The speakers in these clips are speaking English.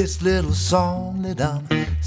This little song that I'm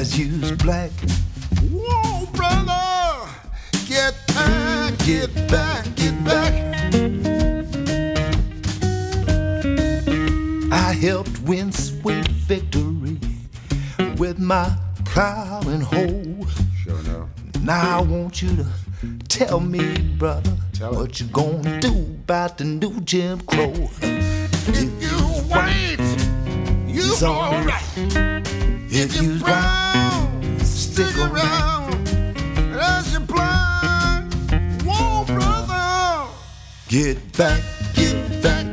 But as you's black, Whoa, brother, get back, mm, get back, get back. I helped win sweet victory with my plow and hoe. Sure no. Now I want you to tell me, brother, Tell what you gonna do about the new Jim Crow. If you white, you It's all alright. If You you brown, get back, get back,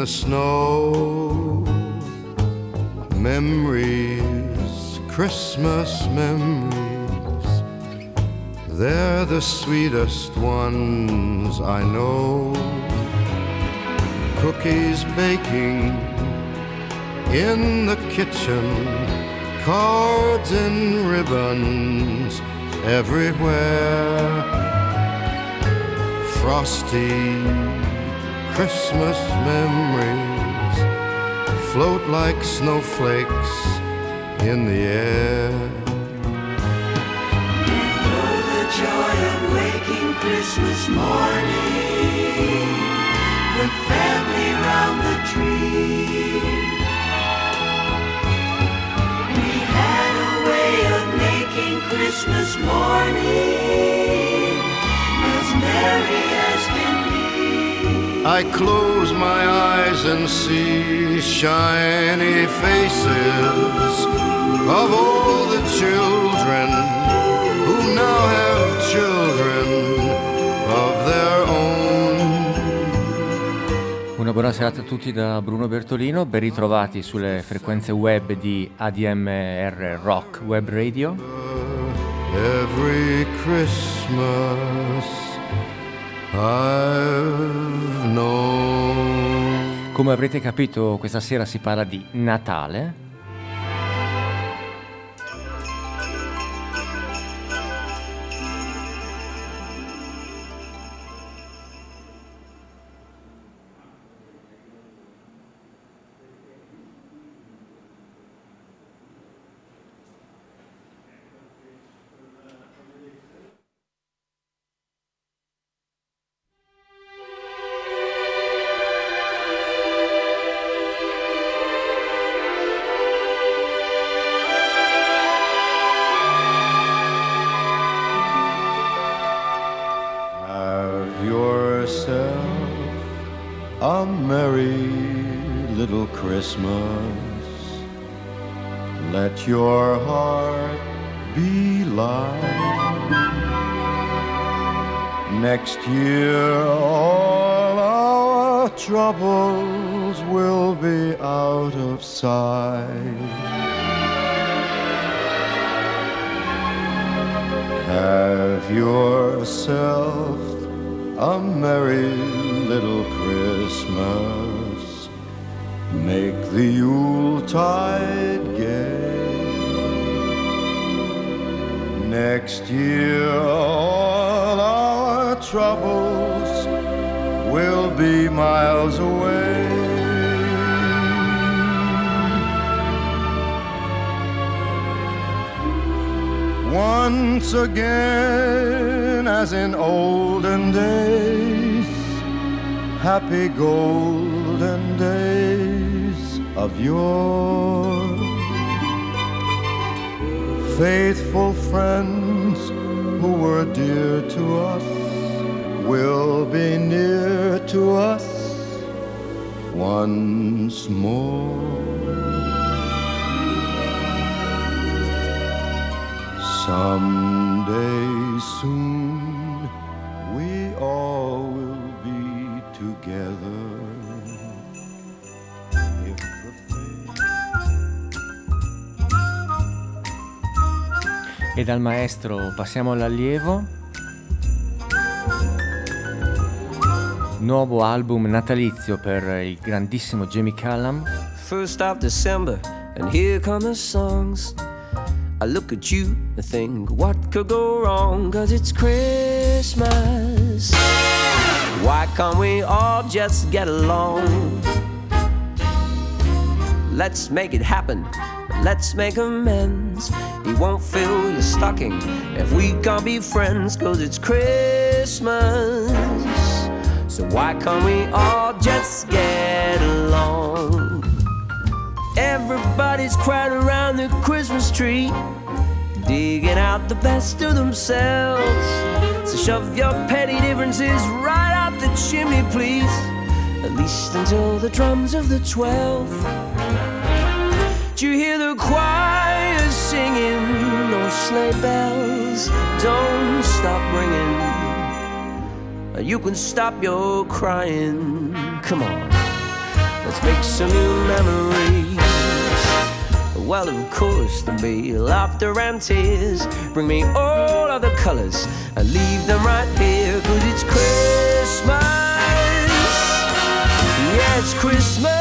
the snow. Memories, Christmas memories, they're the sweetest ones I know. Cookies baking in the kitchen, cards and ribbons everywhere. Frosty Christmas memories float like snowflakes in the air. know the joy of waking Christmas morning with family round the tree. We had a way of making Christmas morning as merry as. I close my eyes and see shiny faces of all the children who now have children of their own. Una buona serata a tutti da Bruno Bertolino, ben ritrovati sulle frequenze web di ADMR Rock Web Radio. Every Christmas. Come avrete capito, questa sera si parla di Natale. Dal maestro passiamo all'allievo. Nuovo album natalizio per il grandissimo Jamie Callum. First of December, and here come the songs. I look at you and think, what could go wrong? Cause it's Christmas. Why can't we all just get along? Let's make it happen. Let's make amends. He won't fill your stocking if we can't be friends, cause it's Christmas. So why can't we all just get along? Everybody's crowded around the Christmas tree, digging out the best of themselves. So shove your petty differences right out the chimney, please. At least until the drums of the twelfth. You hear the choir singing? Those sleigh bells don't stop ringing. You can stop your crying. Come on. Let's make some new memories. Well, of course, there'll be laughter and tears. Bring me all of the colors and leave them right here, cause it's Christmas. Yeah, it's Christmas.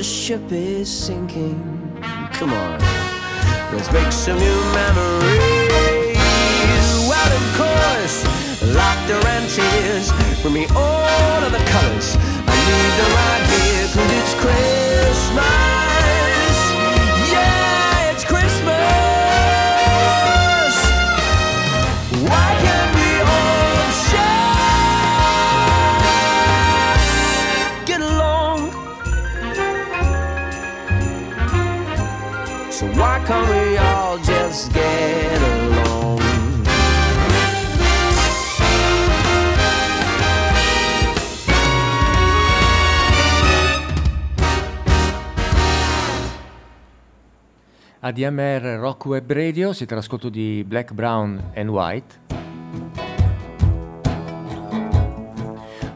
The ship is sinking, come on, let's make some new memories. Well, of course, laughter and tears bring me all of the colors. I need them right here, cause it's Christmas. ADMR Rock Web Radio, siete all'ascolto di Black, Brown and White.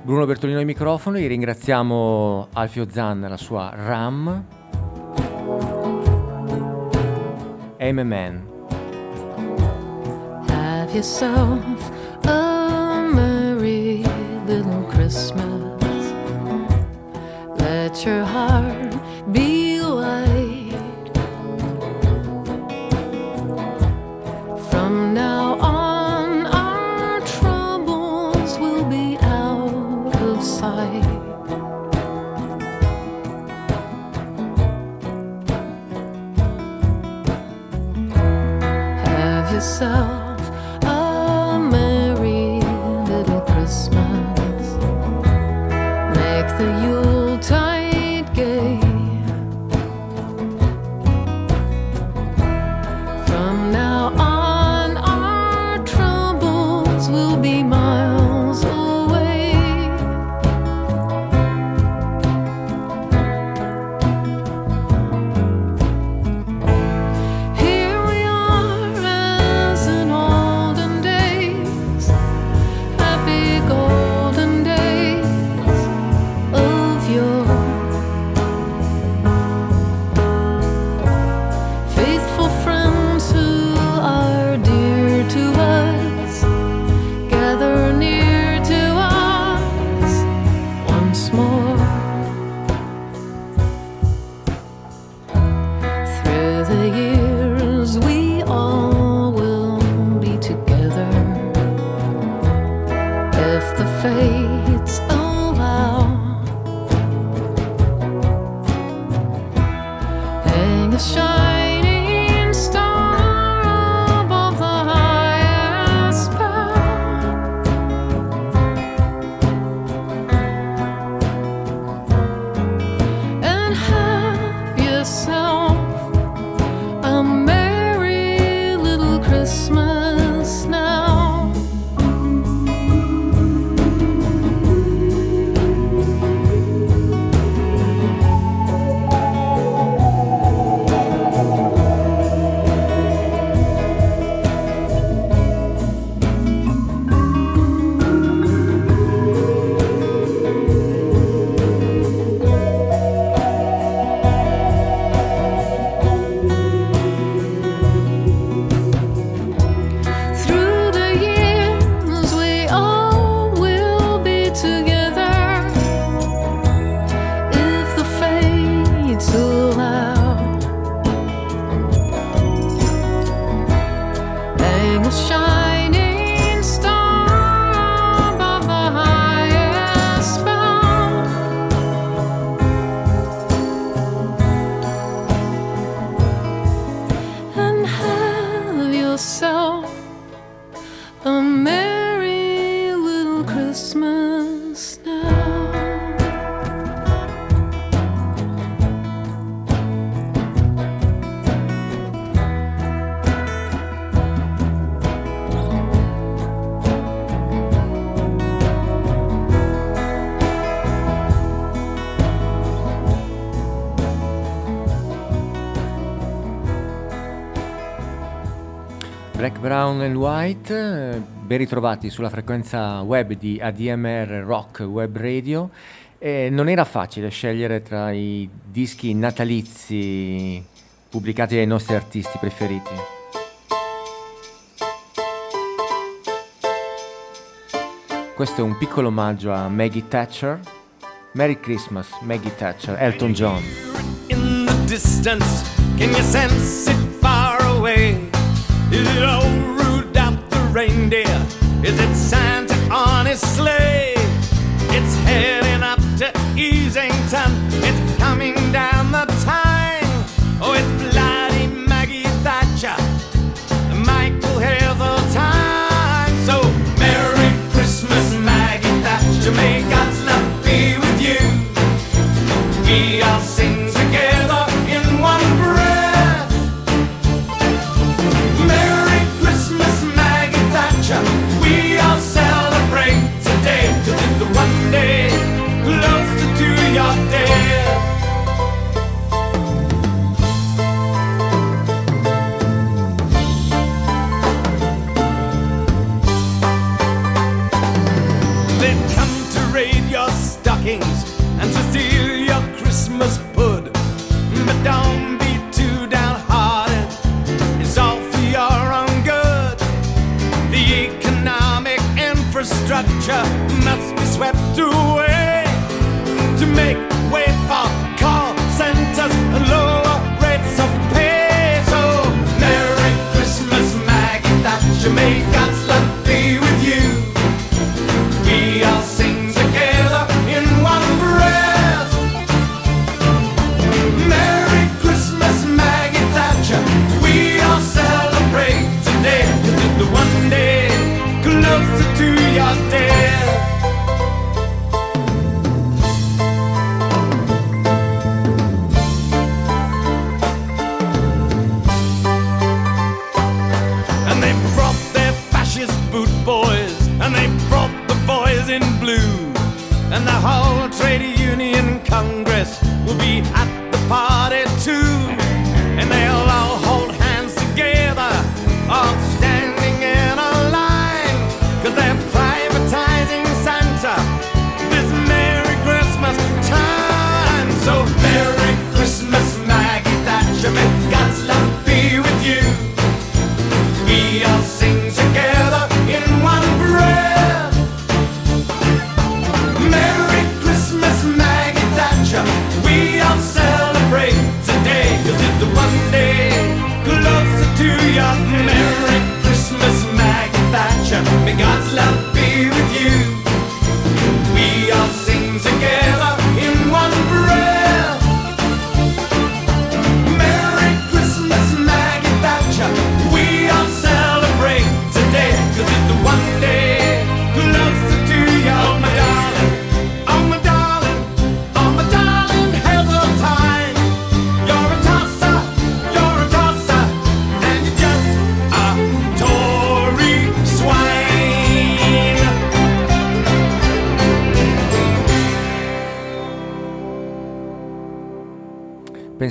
Bruno Bertolino ai microfoni, ringraziamo Alfio Zan e la sua RAM. Aim Man. Have yourself a merry little Christmas. Let your heart Have eh, ben ritrovati sulla frequenza web di ADMR Rock Web Radio. E non era facile scegliere tra i dischi natalizi pubblicati dai nostri artisti preferiti. Questo è un piccolo omaggio a Maggie Thatcher. Merry Christmas, Maggie Thatcher, Elton John. in the distance. Can you sense it far away? Is it Rudolph the reindeer? Is it Santa on his sleigh? It's heading up to Easington. It's coming down the Tyne. Oh, it's infrastructure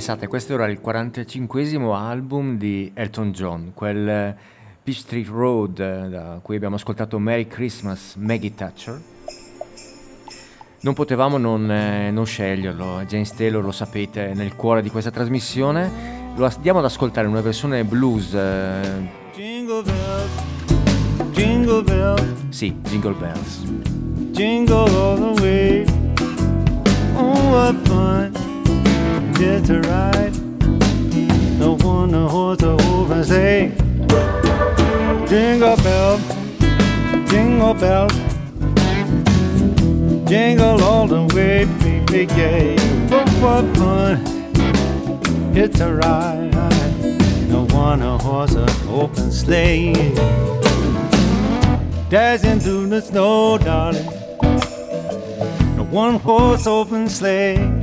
Pensate, questo era il 45 album di Elton John, quel eh, Peachtree Road eh, da cui abbiamo ascoltato Merry Christmas, Maggie Thatcher. Non potevamo non, eh, non sceglierlo, James Taylor lo sapete, è nel cuore di questa trasmissione. Lo andiamo ad ascoltare in una versione blues. eh, Jingle bells, jingle bells, sì, Jingle Bells. jingle all the way. Oh, what fun just to ride. No one to horse to open say. Jingle bell, jingle bell, jingle all the way, baby, yeah. Oh, what fun it's a ride. No one a horse a open sleigh. Dashing through the snow, darling. No one horse open sleigh.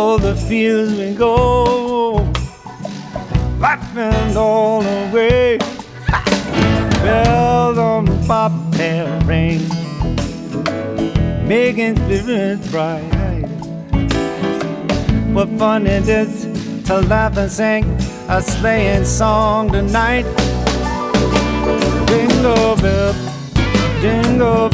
All the fields we go, laughing all the way. Bells on the bobtail ring, making spirits bright. What fun it is to laugh and sing a sleighing song tonight. Jingle bell, jingle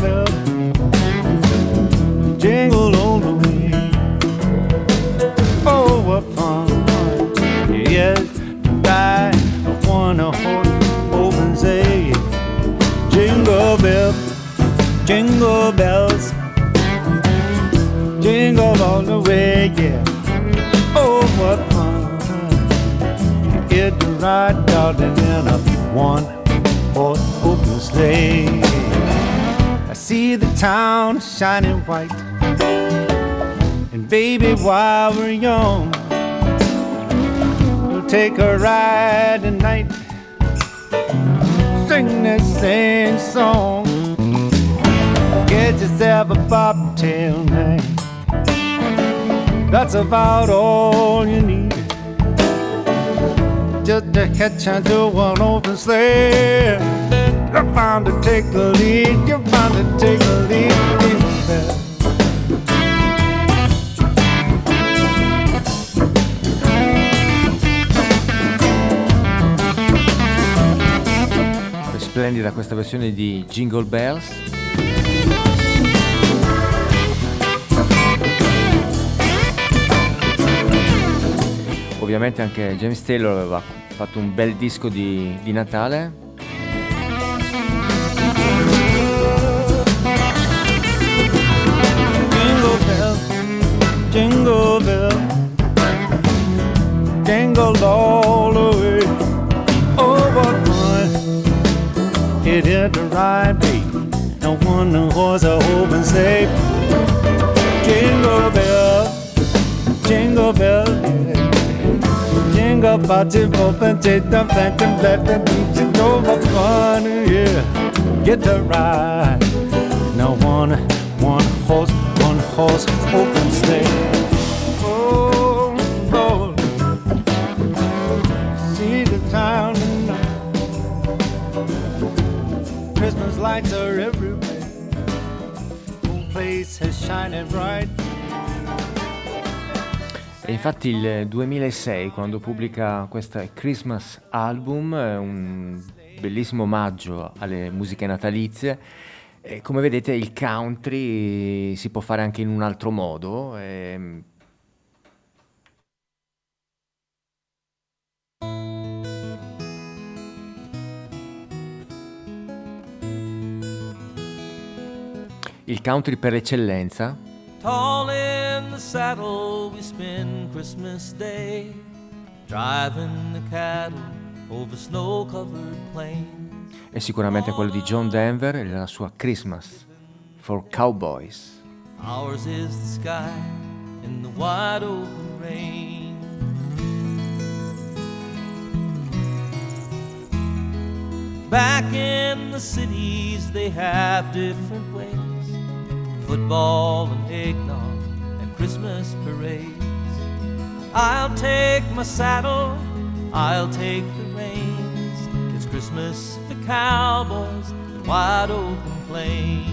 Jingle bells, jingle all the way, yeah. Oh, what fun you get to ride, darling, in a one horse open sleigh. I see the town shining white, and baby, while we're young, we'll take a ride tonight. Sing this same song. Get yourself a bobtail name. That's about all you need. Just to catch onto one open sleigh. You're bound to take the lead. You're bound to take the lead. baby. Splendida questa versione di Jingle Bells. Ovviamente anche James Taylor aveva fatto un bel disco di, di Natale. Jingle bell, jingle bell, jingle all the way. Oh. No one horse a open sleigh. Jingle bell, jingle bell, yeah. Jingle party, open, the phantom, let them teach you know what fun, yeah. Get to ride. No one, one horse, one horse, open sleigh. Oh, Lord, see the town tonight. Christmas lights are everywhere. Whole place is shining bright. E infatti il 2006, quando pubblica questo Christmas album, è un bellissimo omaggio alle musiche natalizie. E come vedete il country si può fare anche in un altro modo. ehm, Il country per eccellenza Tall in the saddle, we spend Christmas Day, driving the cattle over snow covered plains. è sicuramente quello di John Denver e la sua Christmas for Cowboys. Ours is the sky in the wide open rain. Back in the cities, they have different ways football and eggnog and Christmas parades. I'll take my saddle, I'll take the reins. It's Christmas for cowboys and wide open plains.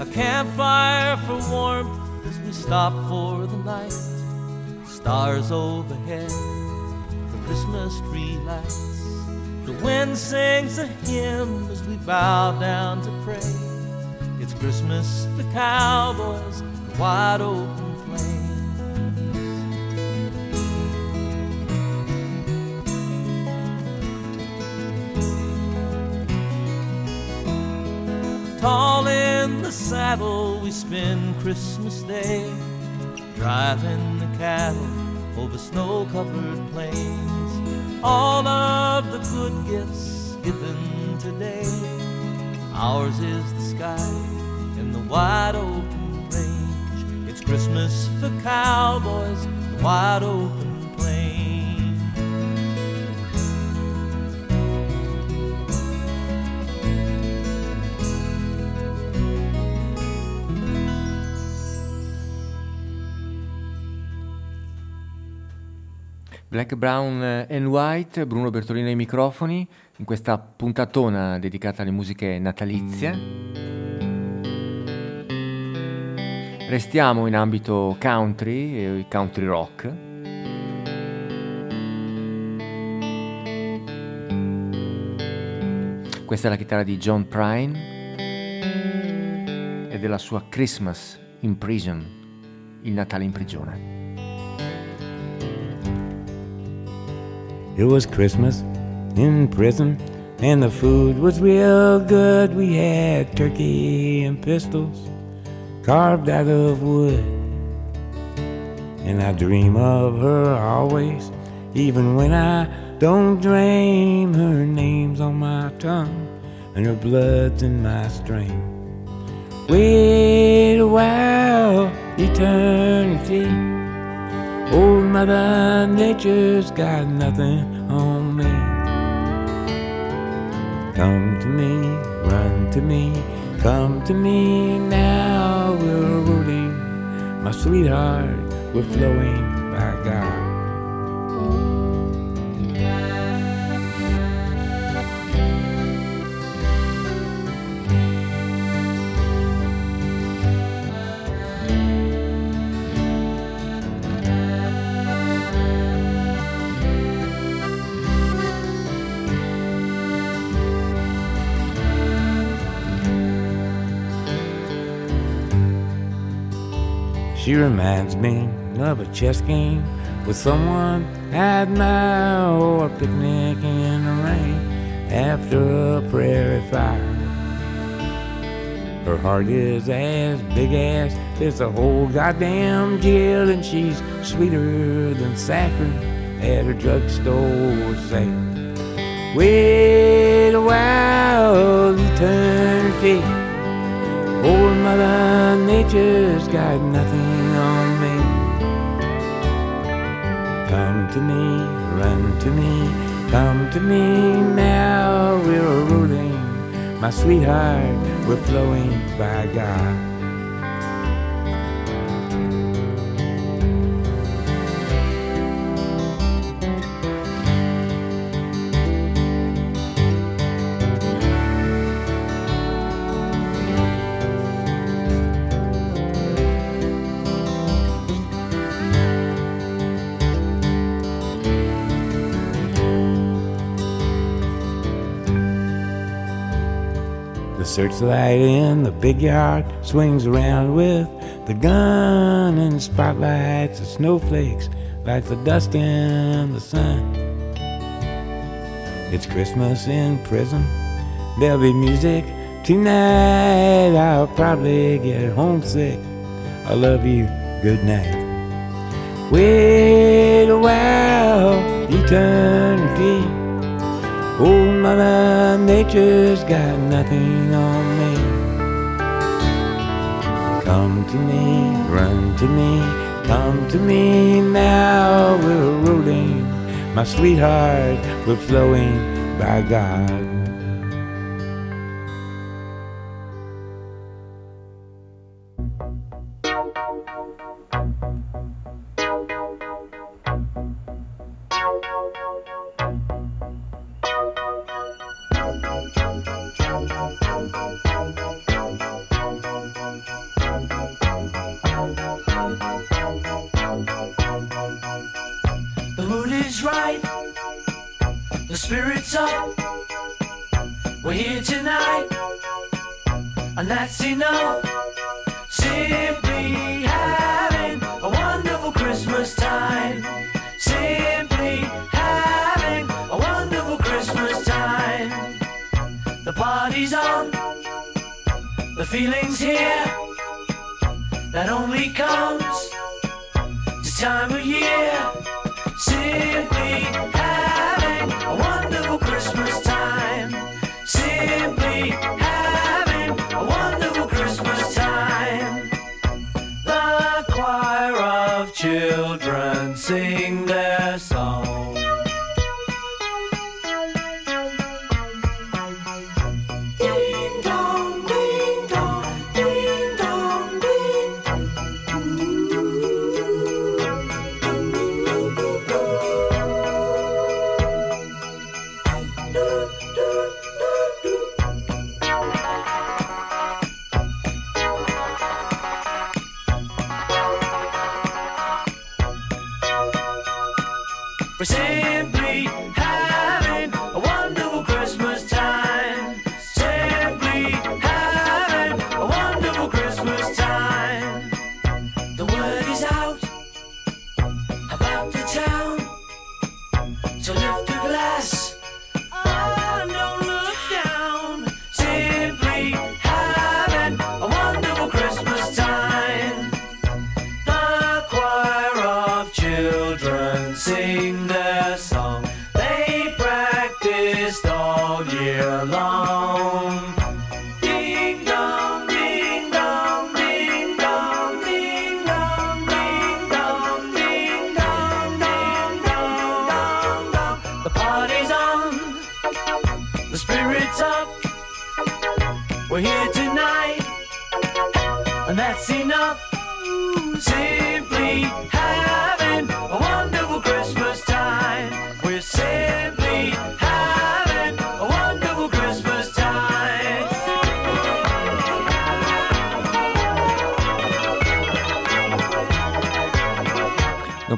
A campfire for warmth as we stop for the night. Stars overhead, the Christmas tree lights. The wind sings a hymn as we bow down to pray. It's Christmas the cowboys, the wide open plains. Tall in the saddle, we spend Christmas Day driving the cattle over snow covered plains. All of the good gifts given today. Ours is the sky and the wide open range. It's Christmas for cowboys, the wide open plains. Black, Brown and White, Bruno Bertolino ai microfoni, in questa puntatona dedicata alle musiche natalizie. Restiamo in ambito country e country rock. Questa è la chitarra di John Prine e della sua Christmas in Prison, il Natale in prigione. It was Christmas in prison, and the food was real good. We had turkey and pistols carved out of wood. And I dream of her always, even when I don't dream. Her name's on my tongue, and her blood's in my stream. Wait a while, eternity. Old Mother Nature's got nothing on me. Come to me, run to me, come to me now. We're rolling, my sweetheart, we're flowing by God. She reminds me of a chess game with someone I admire or a picnic in the rain after a prairie fire. Her heart is as big as it's a whole goddamn jail, and she's sweeter than saccharin at her drugstore sale. Wait a while, eternity. Old Mother Nature's got nothing To me, run to me, come to me now. We're rolling, my sweetheart, we're flowing by God. Searchlight in the big yard swings around with the gun and spotlights of snowflakes like the dust in the sun. It's Christmas in prison. There'll be music tonight. I'll probably get homesick. I love you. Good night. Wait a while, eternity. Old Mother Nature's got nothing on me. Come to me, run to me, come to me now. We're rolling, my sweetheart, we're flowing by God.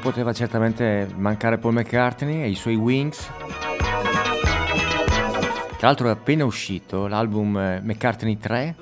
non poteva certamente mancare Paul McCartney e i suoi Wings. Tra l'altro è appena uscito l'album eh, McCartney 3,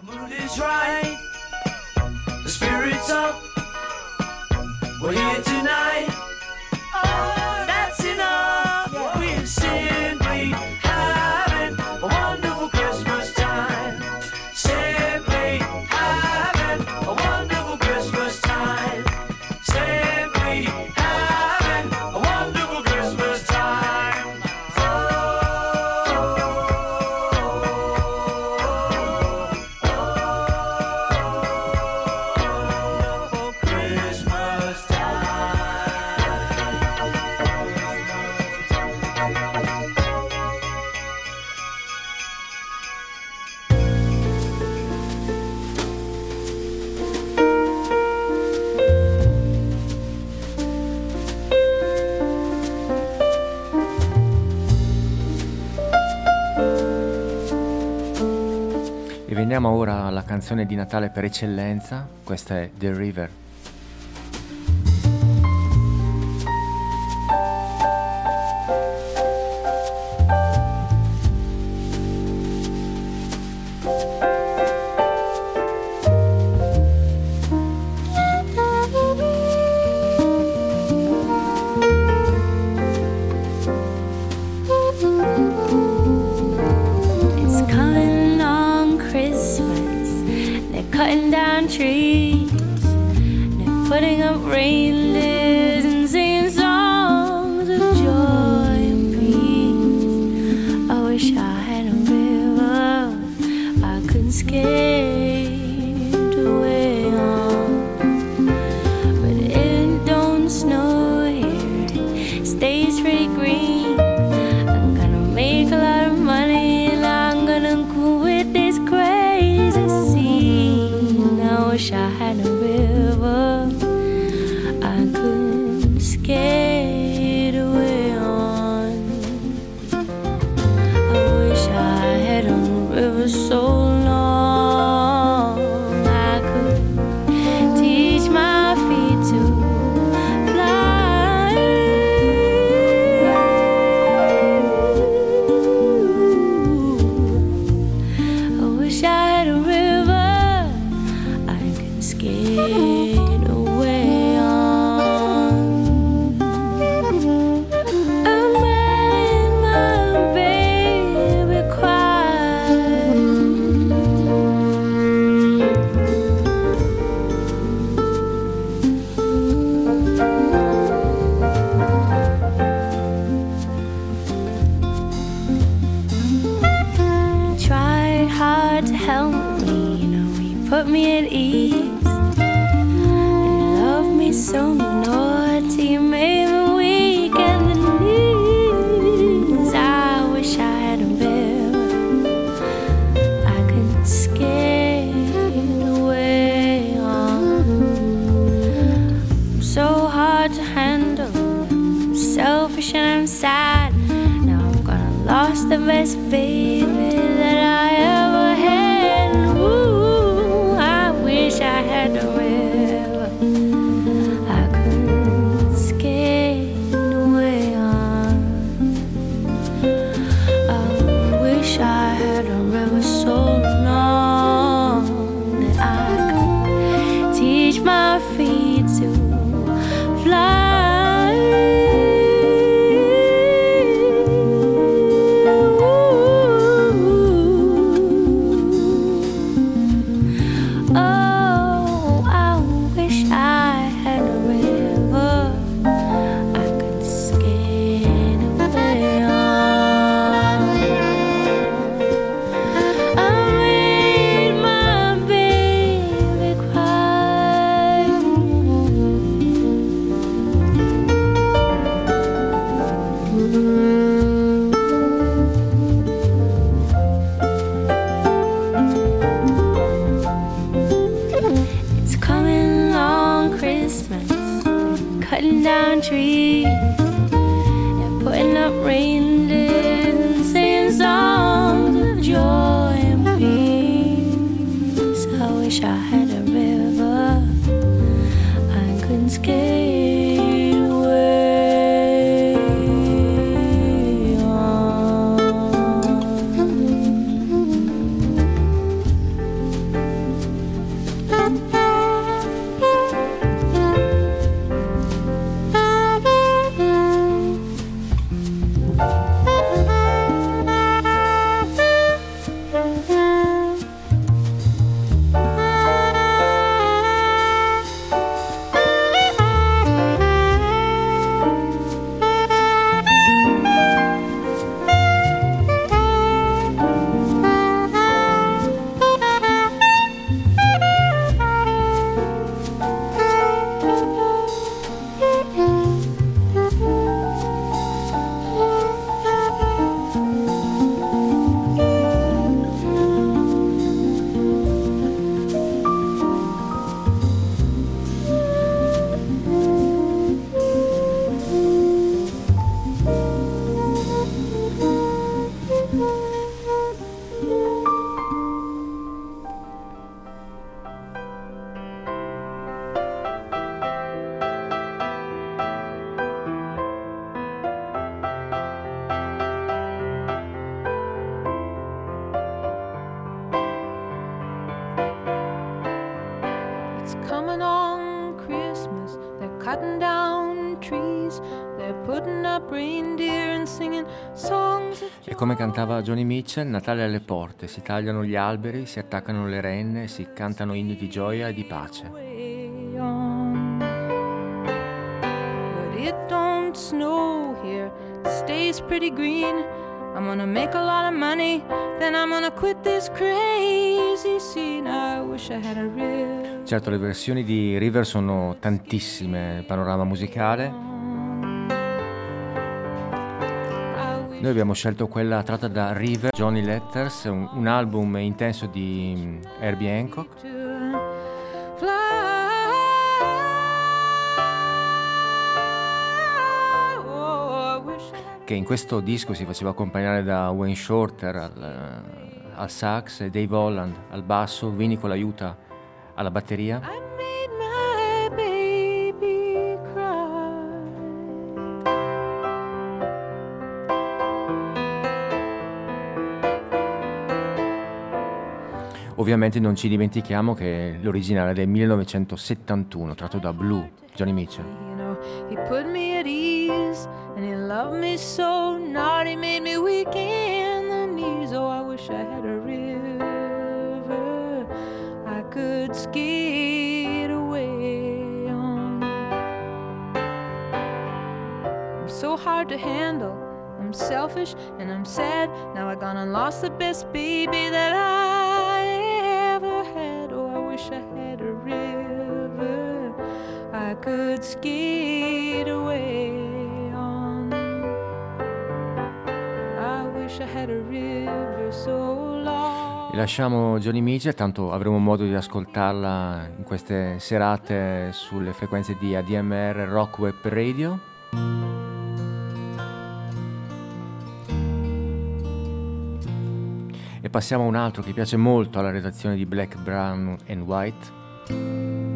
canzone di Natale per eccellenza, questa è The River. Could Mitchell, Natale alle porte, si tagliano gli alberi, si attaccano le renne, si cantano inni di gioia e di pace. But it don't snow here, stays pretty green. I'm gonna make a lot of money, then I'm gonna quit this crazy scene. I wish I had a real. Certo, le versioni di River sono tantissime nel panorama musicale. Noi abbiamo scelto quella tratta da River, Johnny Letters, un, un album intenso di mm, Herbie Hancock. che in questo disco si faceva accompagnare da Wayne Shorter al, al sax Dave Holland al basso, Vinny con l'aiuta alla batteria. Ovviamente non ci dimentichiamo che l'originale è del 1971, tratto da Blue, Johnny Mitchell. He put me at ease and he loved me so. He made me weak in the knees. Oh, I wish I had a river I could skate away on. I'm so hard to handle. I'm selfish and I'm sad. Now I gone and lost the best baby that I could skate away on. I wish I had a river so long. E lasciamo Johnny Mitchell, tanto avremo modo di ascoltarla in queste serate sulle frequenze di ADMR Rock Web Radio. E passiamo a un altro che piace molto alla redazione di Black, Brown and White.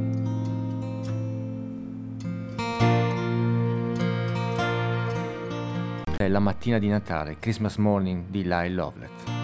È la mattina di Natale, Christmas Morning di Lyle Lovett.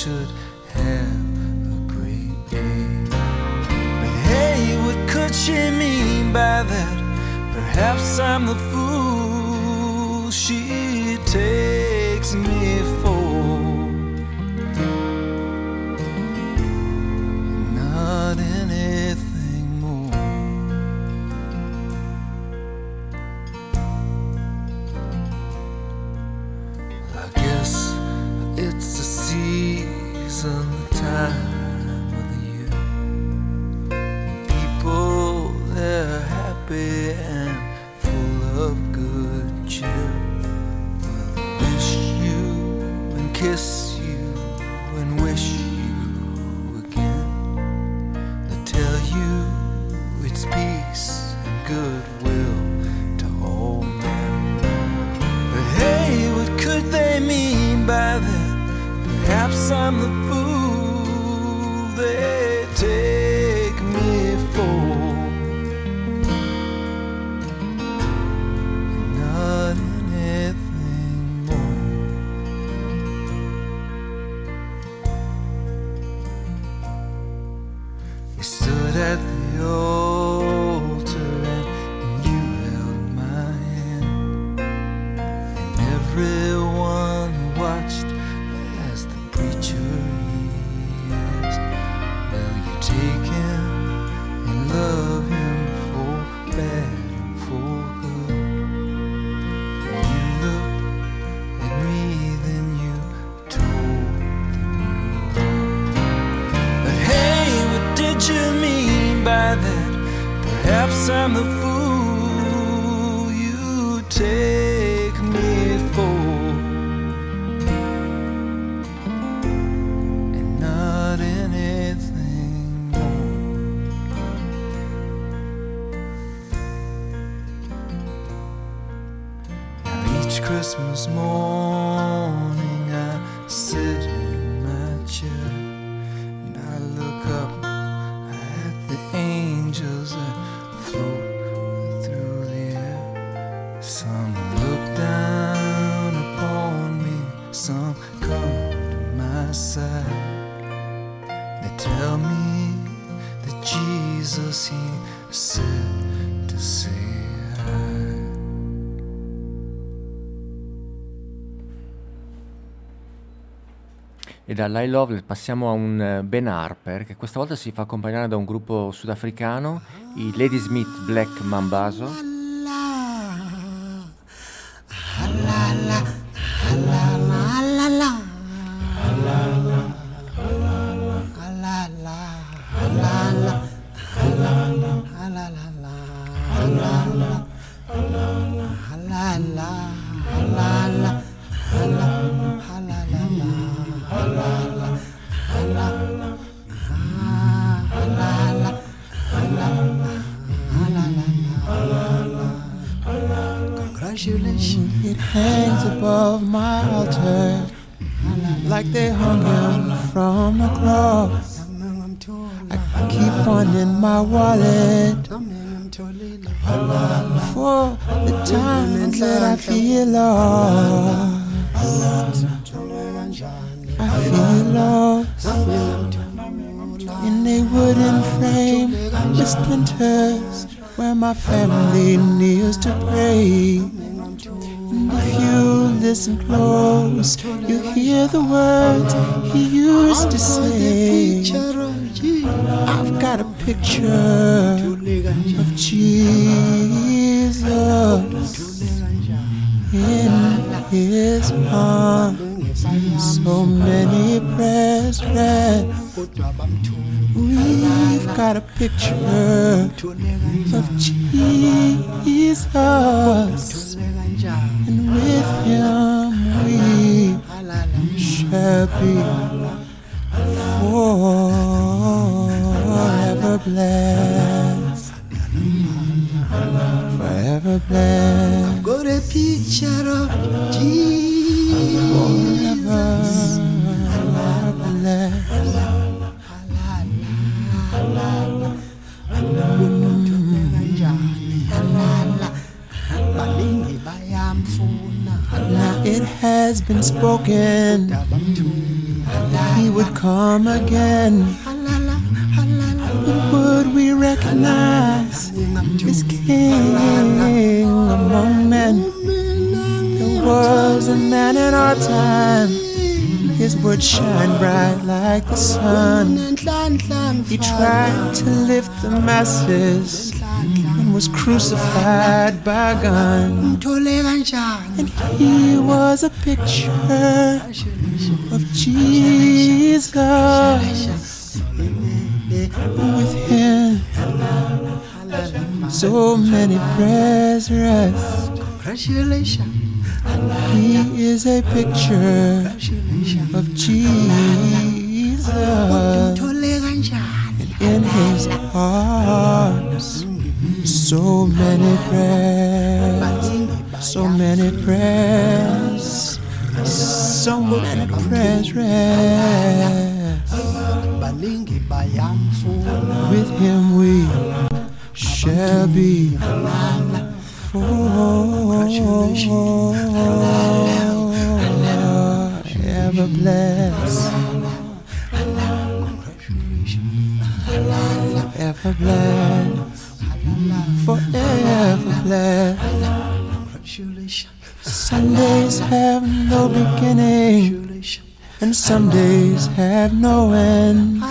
Should dall'I Love passiamo a un eh, Ben Harper che questa volta si fa accompagnare da un gruppo sudafricano, i Ladysmith Black Mambazo. Listen close, you hear the words he used to say. I've got a picture of Jesus in his arms. So many prayers read. We've got a picture of Jesus, and with him we shall be forever blessed. Forever blessed. I've got a picture of Jesus. Forever blessed. Now it has been spoken he would come again. But would we recognize his king among men? There was a man in our time. His would shine bright like the sun. He tried to lift the masses and was crucified by gun. And he was a picture of Jesus. With him, so many prayers rest. He is a picture of Jesus. kanjani In his arms, so many prayers, so many prayers, so many prayers. With him we shall be forever blessed. Forever blessed. Forever blessed. Sundays have no beginning, and some days have no end.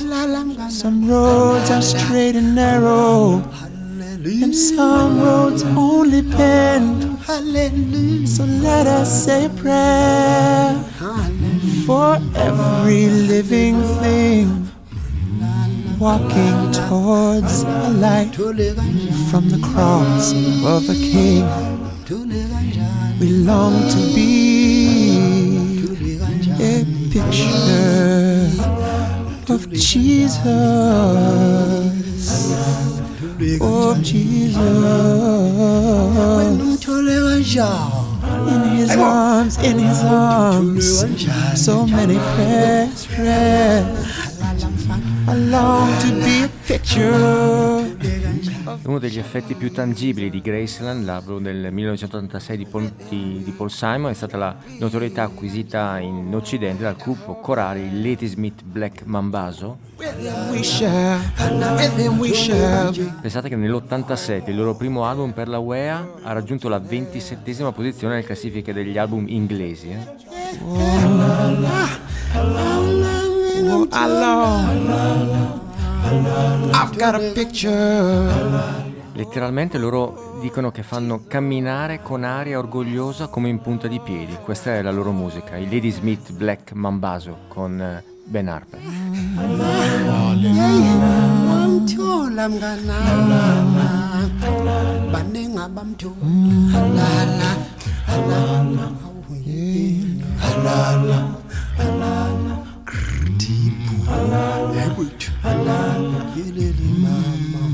Some roads are straight and narrow, and some roads only bend. So let us say a prayer for every living thing walking towards a light from the cross of a king. We long to be a picture of Jesus, of Jesus. In his arms, in his arms, so many prayers, prayers. Uno degli effetti più tangibili di Graceland, l'album del 1986 di Paul, di- di Paul Simon, è stata la notorietà acquisita in Occidente dal gruppo corale il Ladysmith Black shall. Pensate che nell'87 il loro primo album per la UEA ha raggiunto la 27esima posizione nelle classifiche degli album inglesi. eh. I long. I've got a picture. Letteralmente loro dicono che fanno camminare con aria orgogliosa come in punta di piedi. Questa è la loro musica, i Ladysmith Black Mambazo con eh, Ben Harper. abamthola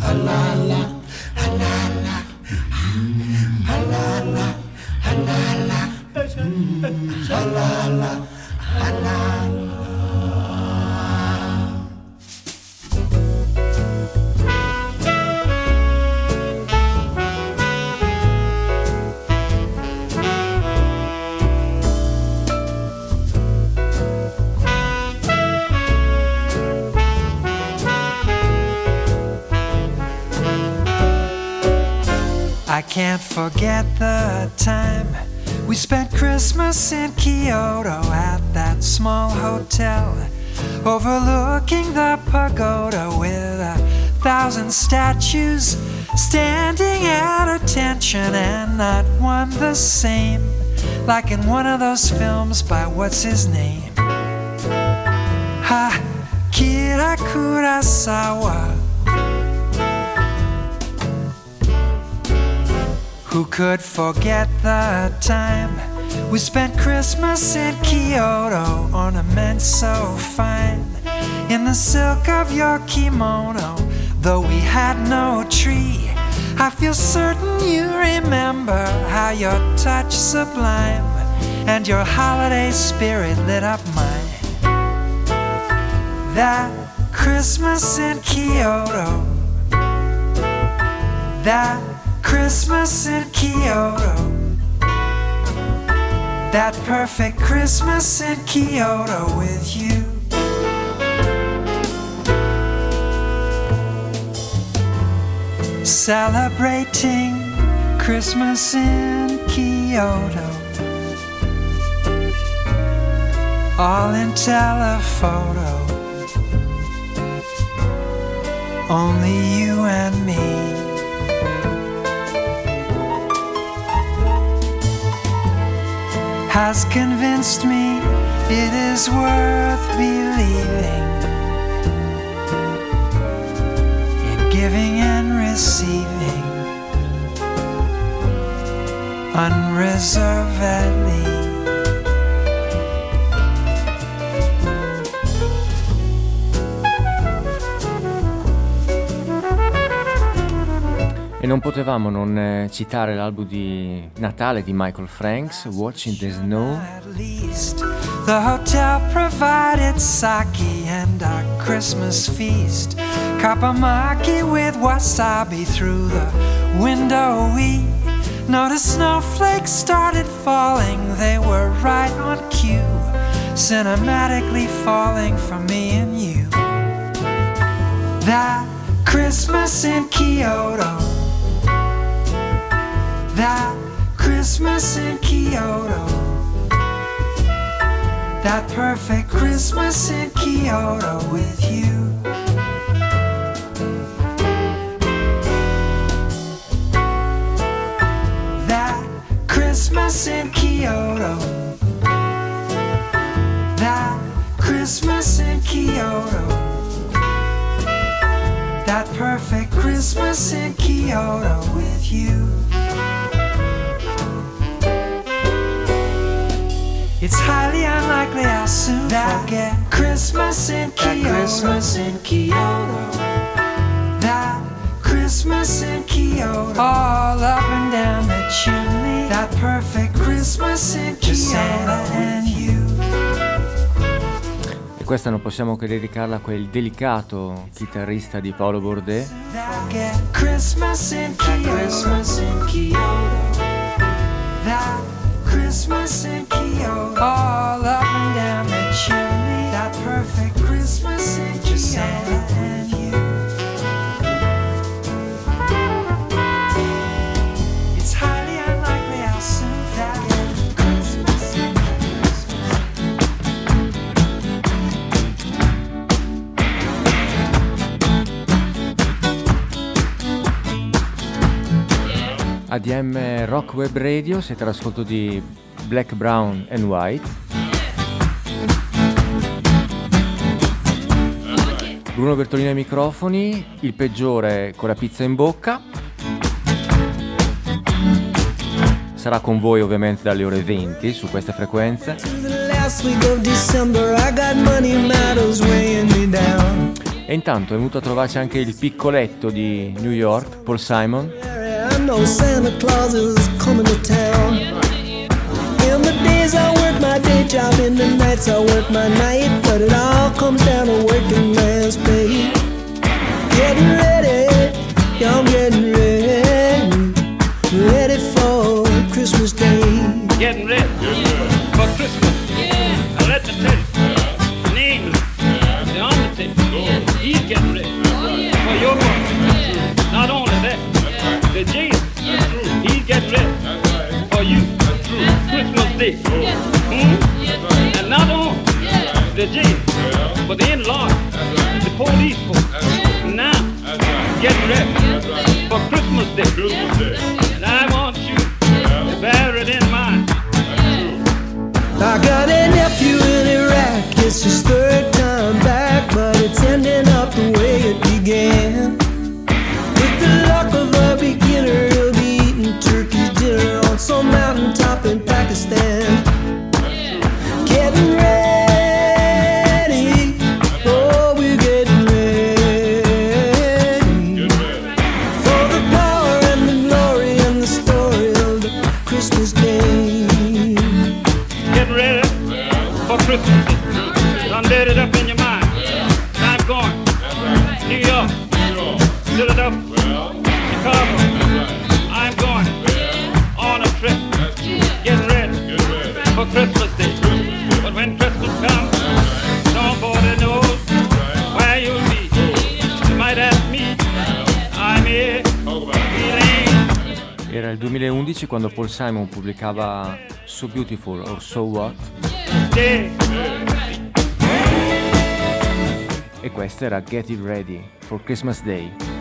halala halala halala halala halala I can't forget the time we spent Christmas in Kyoto at that small hotel overlooking the pagoda with a thousand statues standing at attention and not one the same like in one of those films by what's his name? Ha Kira Kurosawa Who could forget the time we spent Christmas in Kyoto, ornaments so fine in the silk of your kimono? Though we had no tree, I feel certain you remember how your touch sublime and your holiday spirit lit up mine. That Christmas in Kyoto, that Christmas in Kyoto. That perfect Christmas in Kyoto with you. Celebrating Christmas in Kyoto. All in telephoto. Only you and me. Has convinced me it is worth believing in giving and receiving unreservedly. E non potevamo non eh, citare l'album di Natale di Michael Franks, Watching the Snow. The hotel provided sake and a Christmas feast. Kapamaki with wasabi through the window. We noticed snowflakes started falling. They were right on cue, cinematically falling for me and you. That Christmas in Kyoto. That Christmas in Kyoto. That perfect Christmas in Kyoto with you. That Christmas in Kyoto. That Christmas in Kyoto. That perfect Christmas in Kyoto with you. It's highly unlikely I'll soon forget Christmas in Kyoto. Christmas in Kyoto. That Christmas in Kyoto. All up and down the chimney. That perfect Christmas in Kyoto. and you. E questa non possiamo che dedicarla a quel delicato chitarrista di Paolo Bordet. That Christmas in Kyoto. Christmas in Kyoto. That Christmas in Kyoto. All up and down the chimney. That perfect Christmas in Kyoto. ADM Rock Web Radio, siete all'ascolto di Black, Brown and White. Bruno Bertolini ai microfoni, il peggiore con la pizza in bocca. Sarà con voi ovviamente dalle ore 20 su queste frequenze. E intanto è venuto a trovarci anche il piccoletto di New York, Paul Simon. Know Santa Claus is coming to town. In the days I work my day job, in the nights I work my night, but it all comes down to working man's pay. Getting ready, yeah, I'm getting ready, Christmas Day. Hmm? And not only the Jesus, but the in-law, the police folks. Now, get ready for Christmas Day. Christmas Day. And I want you to bear it in mind. I got a Il 2011 quando Paul Simon pubblicava So Beautiful or So What e questa era Get It Ready for Christmas Day.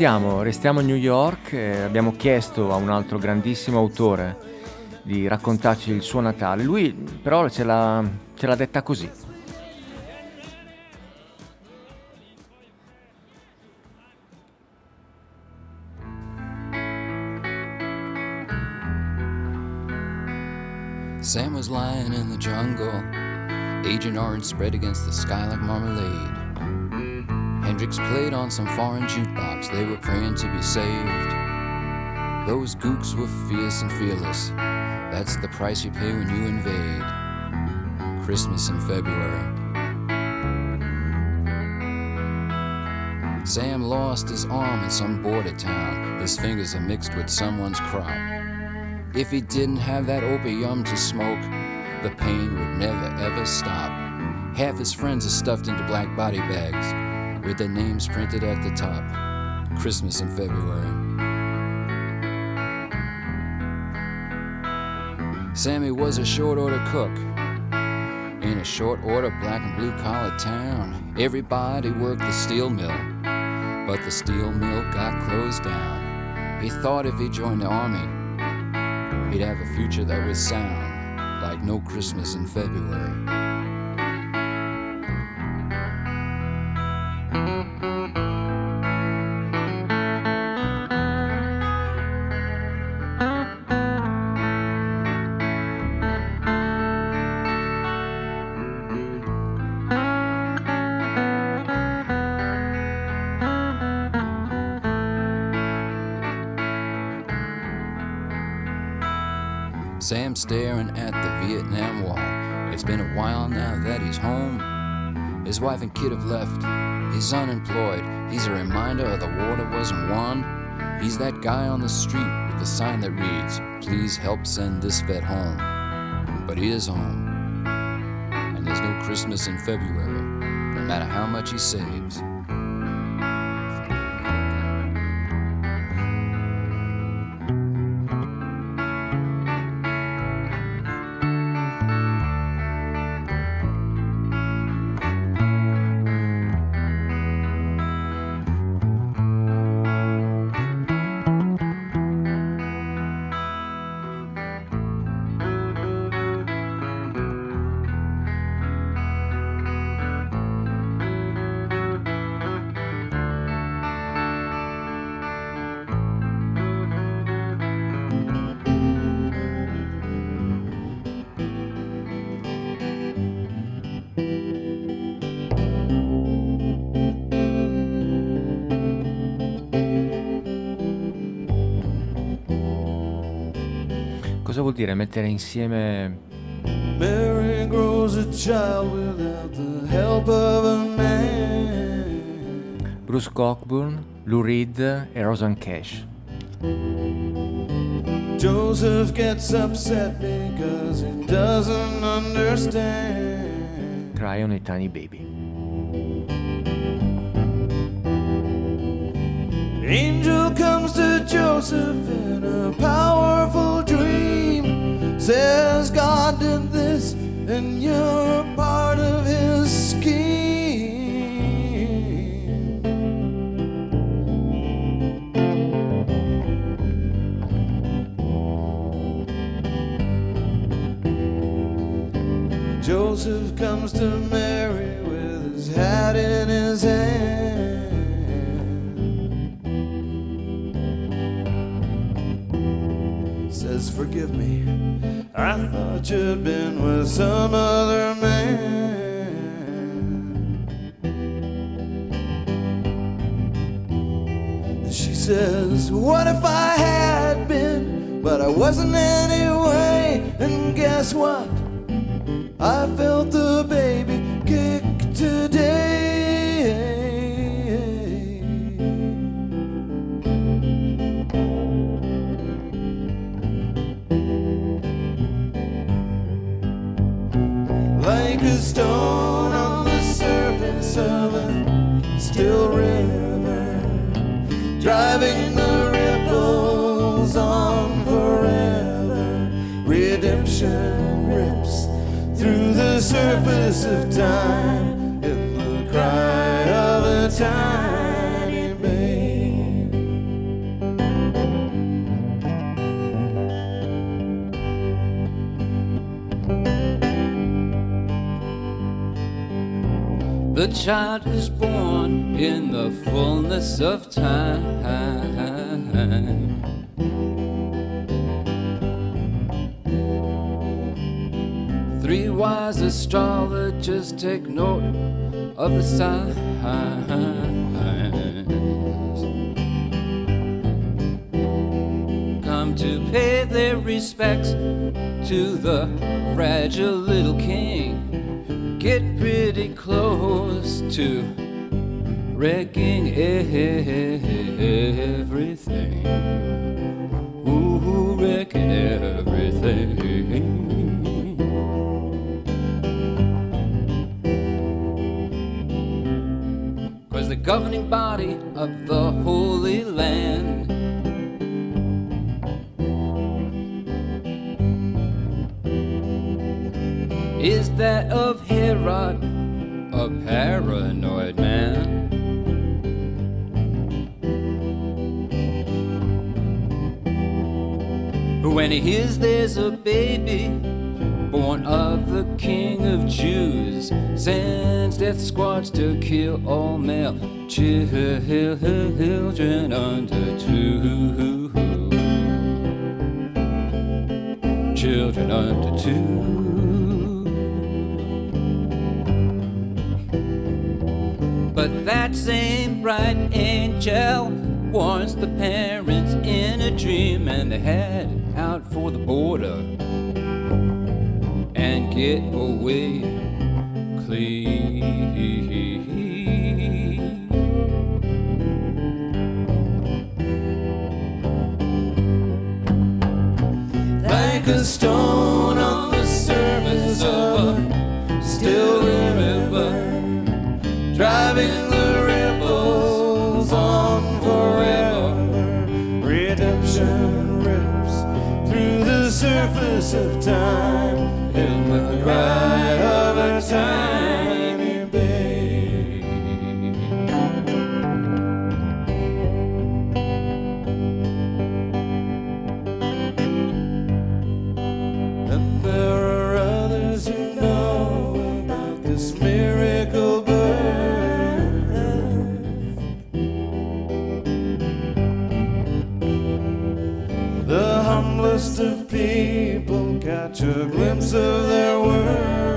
restiamo, restiamo a New York, e abbiamo chiesto a un altro grandissimo autore di raccontarci il suo Natale, lui però ce l'ha, ce l'ha detta così. Sam was lying in the jungle, Agent Orange spread against the sky like marmalade. Hendrix played on some foreign jukebox, they were praying to be saved. Those gooks were fierce and fearless. That's the price you pay when you invade. Christmas in February. Sam lost his arm in some border town. His fingers are mixed with someone's crop. If he didn't have that opium to smoke, the pain would never ever stop. Half his friends are stuffed into black body bags with their names printed at the top. Christmas in February. Sammy was a short order cook in a short order black and blue collar town. Everybody worked the steel mill, but the steel mill got closed down. He thought if he joined the army, he'd have a future that was sound, like no Christmas in February. At the Vietnam Wall. It's been a while now that he's home. His wife and kid have left. He's unemployed. He's a reminder of the war that wasn't won. He's that guy on the street with the sign that reads, Please help send this vet home. But he is home. And there's no Christmas in February, no matter how much he saves. Dire mettere insieme Mary grows a child without the help of a man. Bruce Cockburn, Lou Reed e Rosan Cash? Joseph gets upset because he doesn't understand. Cry on a Tiny Baby. Angel comes to Joseph in a powerful. Says God did this, and you're Thought you'd been with some other man. She says, What if I had been, but I wasn't anyway? The child is born in the fullness of time. Three wise astrologers take note of the signs. Come to pay their respects to the fragile little king. Get pretty close to wrecking everything. Governing body of the Holy Land is that of Herod, a paranoid man. Who when he hears there's a baby born of the King of Jews, sends death squads to kill all male children under two. Children under two. But that same bright angel warns the parents in a dream, and they head out for the border and get away clean. Of people catch a glimpse of their worth.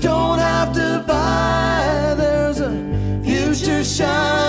Don't have to buy. There's a future shining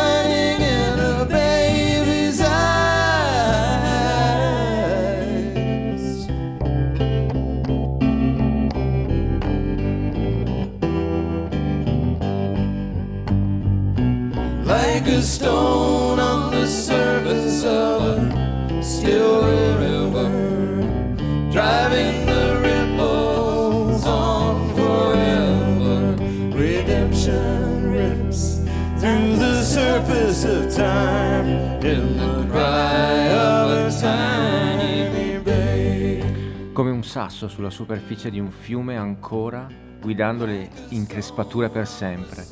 sasso sulla superficie di un fiume ancora, guidando le increspature per sempre.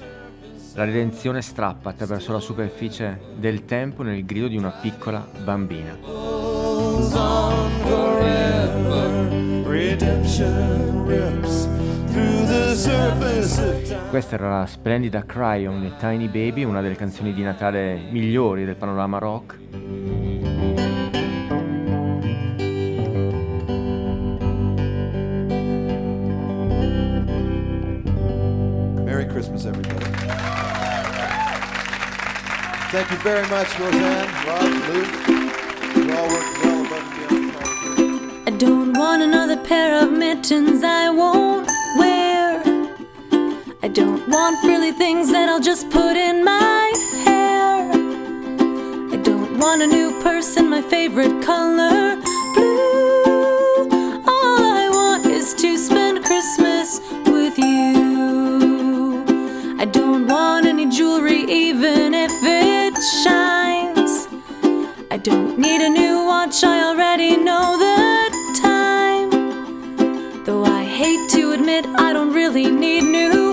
La redenzione strappa attraverso la superficie del tempo nel grido di una piccola bambina. On. Questa era la splendida Cryon di Tiny Baby, una delle canzoni di Natale migliori del panorama rock. Christmas, everybody. Thank you very much, Rosanne, Rob, Luke. We're all working well above and beyond. I don't want another pair of mittens I won't wear. I don't want frilly things that I'll just put in my hair. I don't want a new purse in my favorite color, blue. Don't need a new watch, I already know the time. Though I hate to admit I don't really need new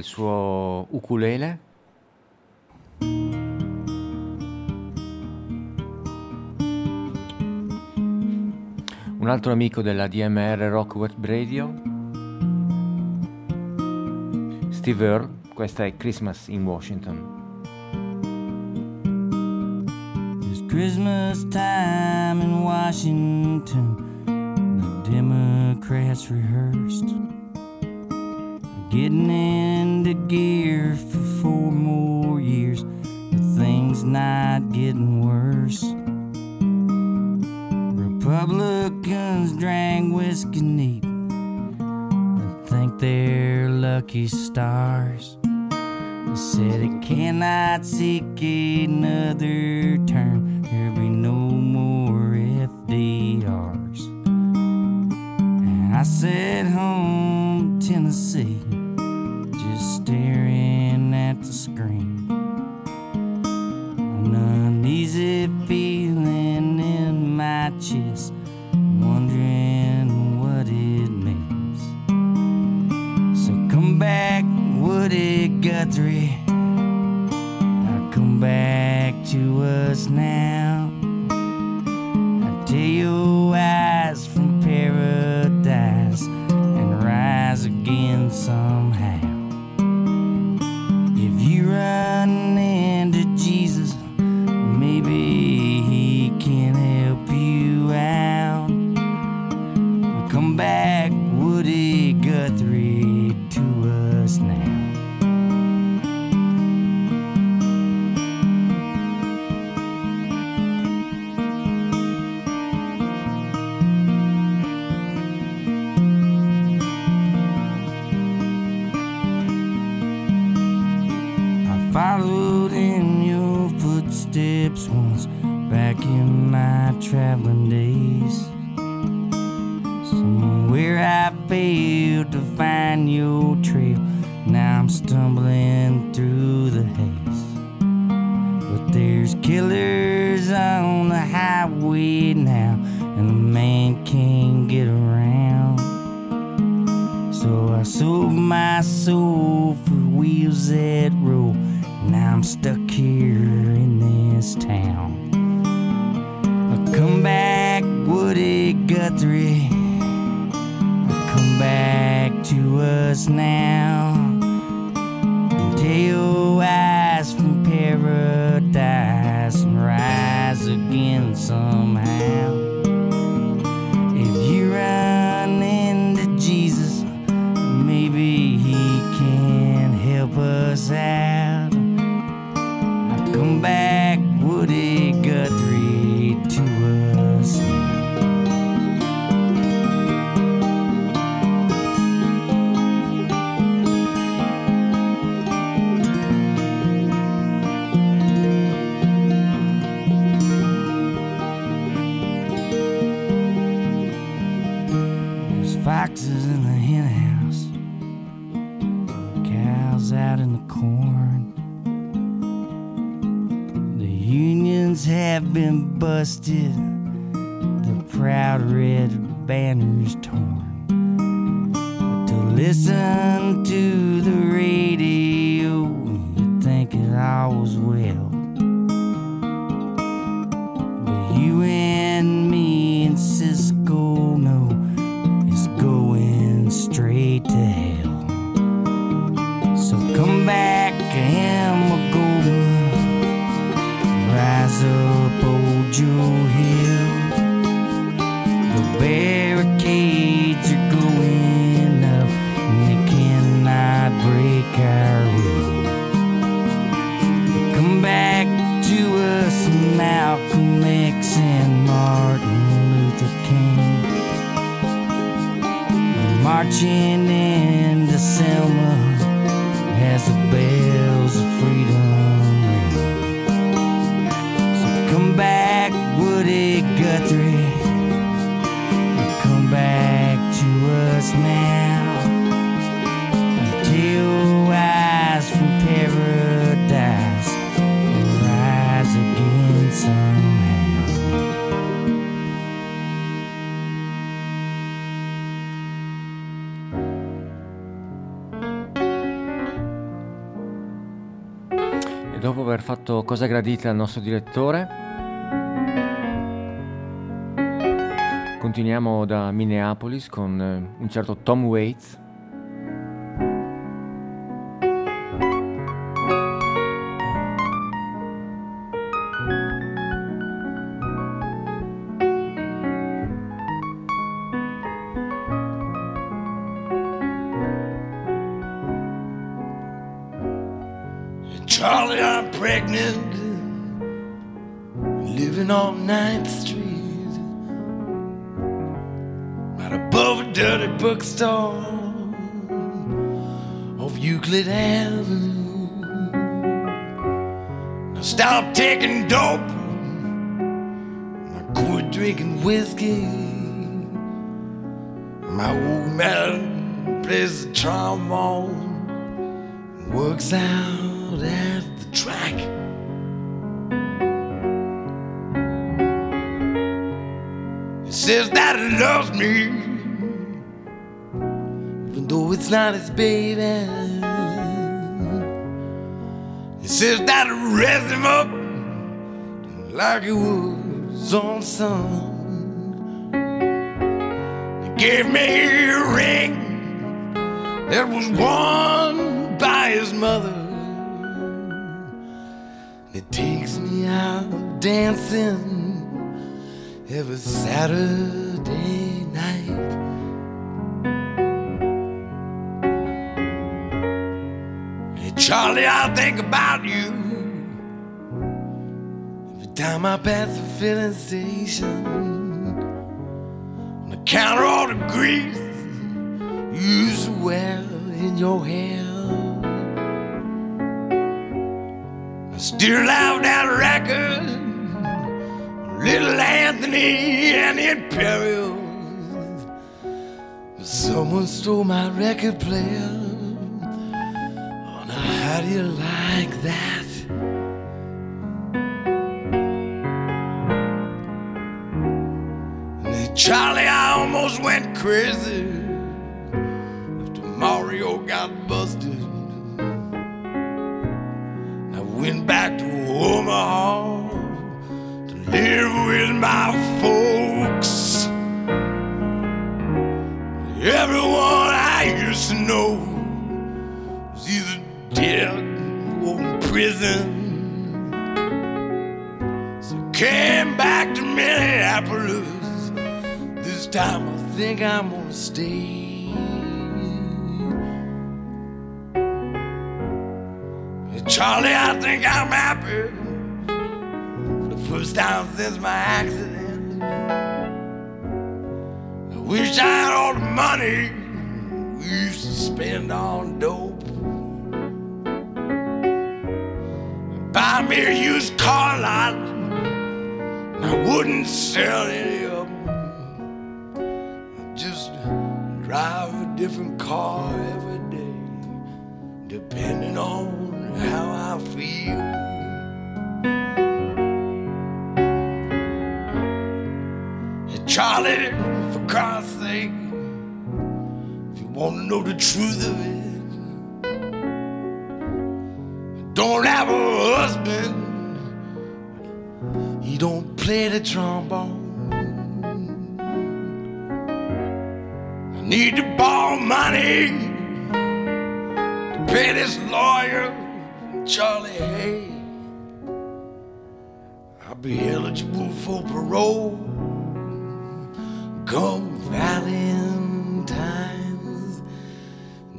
il suo ukulele. Un altro amico della DMR Rock Web Radio, Steve Earle, questa è Christmas in Washington. It's Christmas time in Washington. The Democrats rehearsed. Getting in gear for four more years. but thing's not getting worse. Republicans drank whiskey neat and think they're lucky stars. They said it cannot seek another term. There'll be no more FDRs. And I said home. screen. An uneasy feeling in my chest, wondering what it means. So come back, Woody Guthrie. Now come back to us now. exit rule. And I'm stuck here in this town. I come back, Woody Guthrie. I come back to us now. Been busted, the proud red banners torn. But to listen to cosa gradita al nostro direttore, continuiamo da Minneapolis con eh, un certo Tom Waits. Says that he loves me, even though it's not his baby. He says that he raised him up like he was on son. He gave me a ring that was won by his mother. It takes me out dancing every Saturday night. Hey, Charlie, I think about you every time I pass the filling station. On the counter, all the grease you used in your hair. I still have that record, Little Anthony and the Imperials. Someone stole my record player. Oh, now how do you like that? Charlie, I almost went crazy after Mario got busted. I went back to Omaha with my folks. Everyone I used to know is either dead or in prison. So I came back to Minneapolis. This time I think I'm gonna stay. Charlie, I think I'm happy first time since my accident. I wish I had all the money we used to spend on dope. Buy me a used car lot, I wouldn't sell any of them. Just drive a different car every day, depending on how I feel. Charlie, for God's sake, if you want to know the truth of it, don't have a husband. He don't play the trombone. I need to borrow money to pay this lawyer, Charlie Hay. I'll be eligible for parole come Valentine's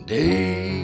Day.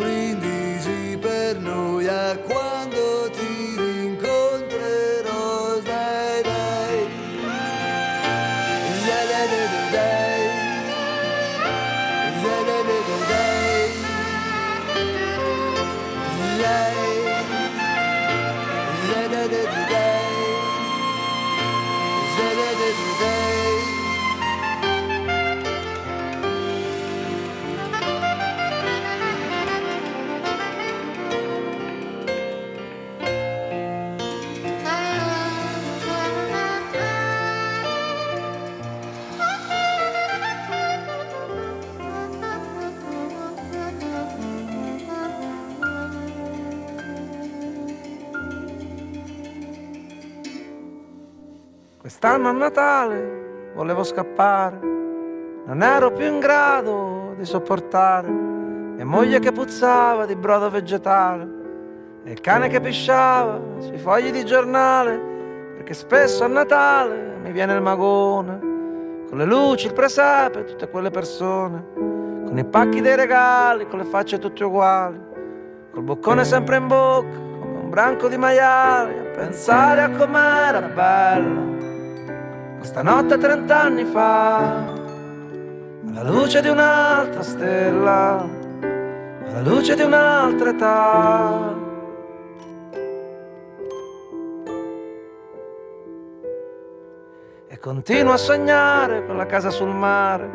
Brindisi per noi a Quest'anno a Natale volevo scappare, non ero più in grado di sopportare. Mia moglie che puzzava di brodo vegetale e il cane che pisciava sui fogli di giornale, perché spesso a Natale mi viene il magone, con le luci, il presepe, tutte quelle persone, con i pacchi dei regali, con le facce tutte uguali, col boccone sempre in bocca, come un branco di maiali, a pensare a com'era bella questa notte trent'anni fa, alla luce di un'altra stella, alla luce di un'altra età. E continuo a sognare con la casa sul mare,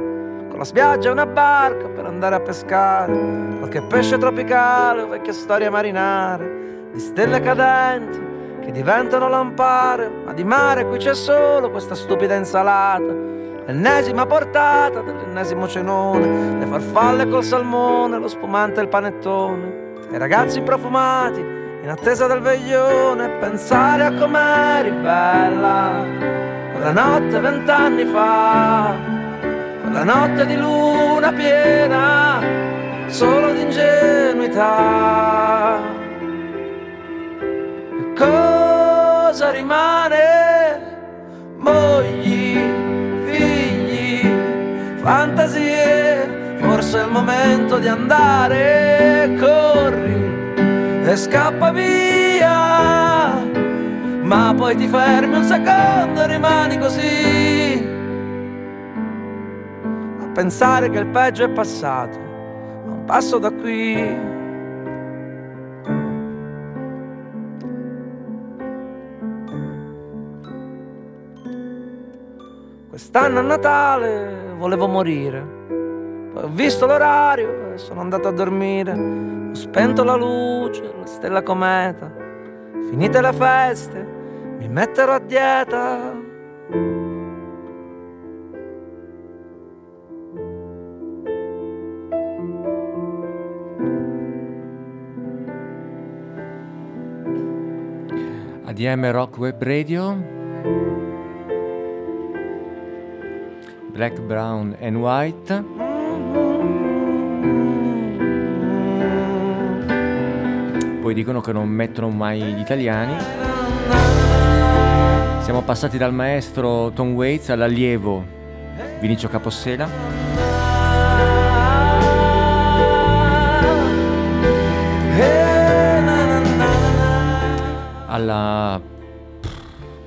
con la spiaggia e una barca per andare a pescare, qualche pesce tropicale o vecchie storie marinare, di stelle cadenti che diventano lampare, ma di mare qui c'è solo questa stupida insalata, l'ennesima portata dell'ennesimo cenone, le farfalle col salmone, lo spumante e il panettone, e ragazzi profumati in attesa del veglione, pensare a com'eri bella quella notte vent'anni fa, quella notte di luna piena, solo di ingenuità. Cosa rimane? Mogli, figli, fantasie, forse è il momento di andare, corri e scappa via ma poi ti fermi un secondo e rimani così a pensare che il peggio è passato, a un passo da qui. Quest'anno a Natale volevo morire, poi ho visto l'orario e sono andato a dormire, ho spento la luce, la stella cometa, finite le feste mi metterò a dieta. ADM Rock Web Radio, Black, Brown and White. Poi dicono che non mettono mai gli italiani. Siamo passati dal maestro Tom Waits all'allievo Vinicio Capossela. Alla...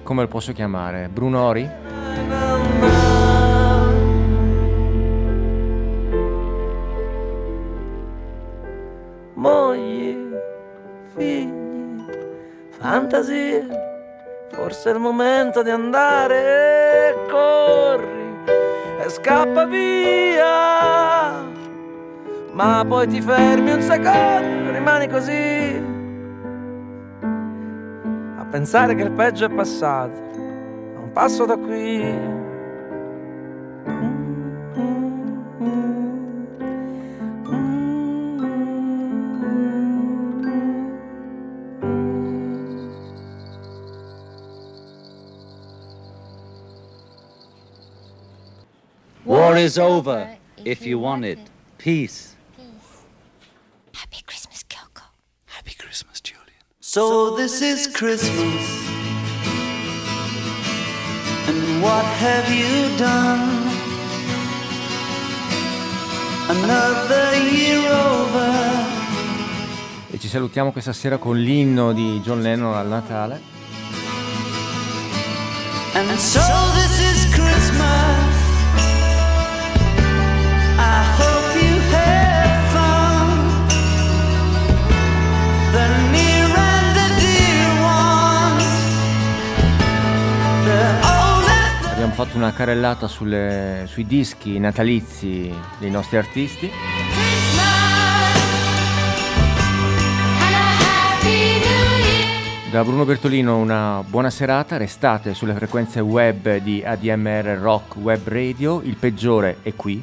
come lo posso chiamare? Brunori? Momento di andare, corri e scappa via. Ma poi ti fermi un secondo, rimani così. A pensare che il peggio è passato, a un passo da qui. Is over if you want it. Peace. Happy Christmas, Kyoko. Happy Christmas, Julian. So this is Christmas. And what have you done? Another year over. E ci salutiamo questa sera con l'inno di John Lennon al Natale. And so this is Christmas. Fatto una carrellata sulle- sui dischi natalizi dei nostri artisti. Da Bruno Bertolino una buona serata, restate sulle frequenze web di ADMR Rock Web Radio, il peggiore è qui.